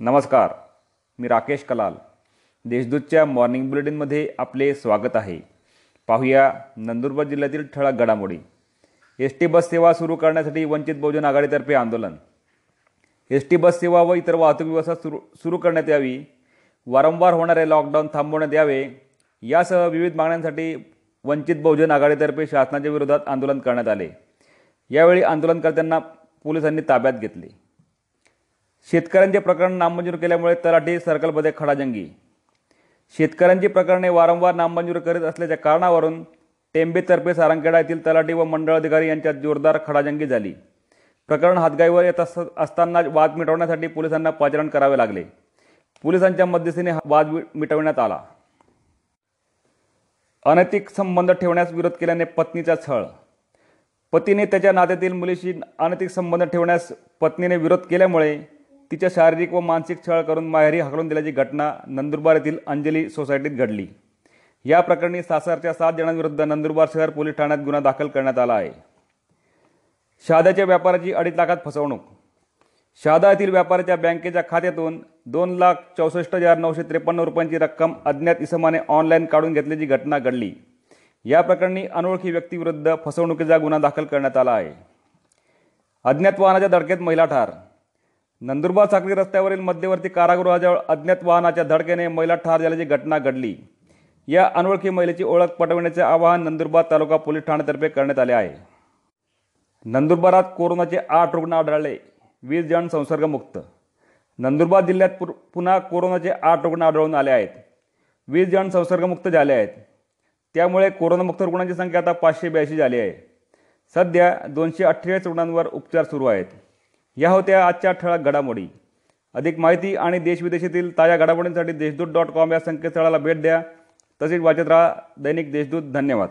नमस्कार मी राकेश कलाल. देशदूतच्या मॉर्निंग बुलेटिनमध्ये आपले स्वागत आहे. पाहूया नंदुरबार जिल्ह्यातील ठळक घडामोडी. एस टी बस सेवा सुरू करण्यासाठी वंचित बहुजन आघाडीतर्फे आंदोलन. एस टी बस सेवा व इतर वाहतूक व्यवस्था सुरू सुरू करण्यात यावी. वारंवार होणारे लॉकडाऊन थांबवण्यात यावे. यासह विविध मागण्यांसाठी वंचित बहुजन आघाडीतर्फे शासनाच्या विरोधात आंदोलन करण्यात आले. यावेळी आंदोलनकर्त्यांना पोलिसांनी ताब्यात घेतले. शेतकऱ्यांचे प्रकरण नामंजूर केल्यामुळे तलाठी सर्कलमध्ये खडाजंगी. शेतकऱ्यांची प्रकरणे वारंवार नामंजूर करीत असल्याच्या कारणावरून टेंबेतर्फे सारंगखेडा येथील तलाठी व मंडळ अधिकारी यांच्यात जोरदार खडाजंगी झाली. प्रकरण हातगाईवर येत असताना वाद मिटवण्यासाठी पोलिसांना पाचारण करावे लागले. पोलिसांच्या मध्यस्थीने हा वाद वि- मिटवण्यात आला. अनैतिक संबंध ठेवण्यास विरोध केल्याने पत्नीचा छळ. पतीने त्याच्या नात्यातील मुलीशी अनैतिक संबंध ठेवण्यास पत्नीने विरोध केल्यामुळे तिच्या शारीरिक व मानसिक छळ करून माहेरी हकलून दिल्याची घटना नंदुरबार येथील अंजली सोसायटीत घडली. या प्रकरणी सासरच्या सात जणांविरुद्ध नंदुरबार शहर पोलीस ठाण्यात गुन्हा दाखल करण्यात आला आहे. शहाद्याच्या व्यापाराची अडीच लाखात फसवणूक. शहादा येथील व्यापाऱ्याच्या बँकेच्या खात्यातून दोन लाख चौसष्ट हजार नऊशे त्रेपन्न रुपयांची रक्कम अज्ञात इसमाने ऑनलाईन काढून घेतल्याची घटना घडली. या प्रकरणी अनोळखी व्यक्तीविरुद्ध फसवणुकीचा गुन्हा दाखल करण्यात आला आहे. अज्ञात वाहनाच्या धडकेत महिला ठार. नंदुरबार साखळी रस्त्यावरील मध्यवर्ती कारागृहाजवळ अज्ञात वाहनाच्या धडकेने महिला ठार झाल्याची घटना घडली. या अनोळखी महिलेची ओळख पटविण्याचे आवाहन नंदुरबार तालुका पोलीस ठाण्यातर्फे करण्यात आले आहे. नंदुरबारात कोरोनाचे आठ रुग्ण आढळले. वीस जण संसर्गमुक्त. नंदुरबार जिल्ह्यात पु पुन्हा कोरोनाचे आठ रुग्ण आढळून आले आहेत. वीस जण संसर्गमुक्त झाले आहेत. त्यामुळे कोरोनामुक्त रुग्णांची संख्या आता पाचशे ब्याऐंशी झाली आहे. सध्या दोनशे अठ्ठेचाळीस रुग्णांवर उपचार सुरू आहेत. या होत्या आजच्या ठळक घडामोडी. अधिक माहिती आणि देशविदेशातील ताज्या घडामोडींसाठी देशदूत डॉट कॉम या संकेतस्थळाला भेट द्या. तसेच वाचत राहा दैनिक देशदूत. धन्यवाद.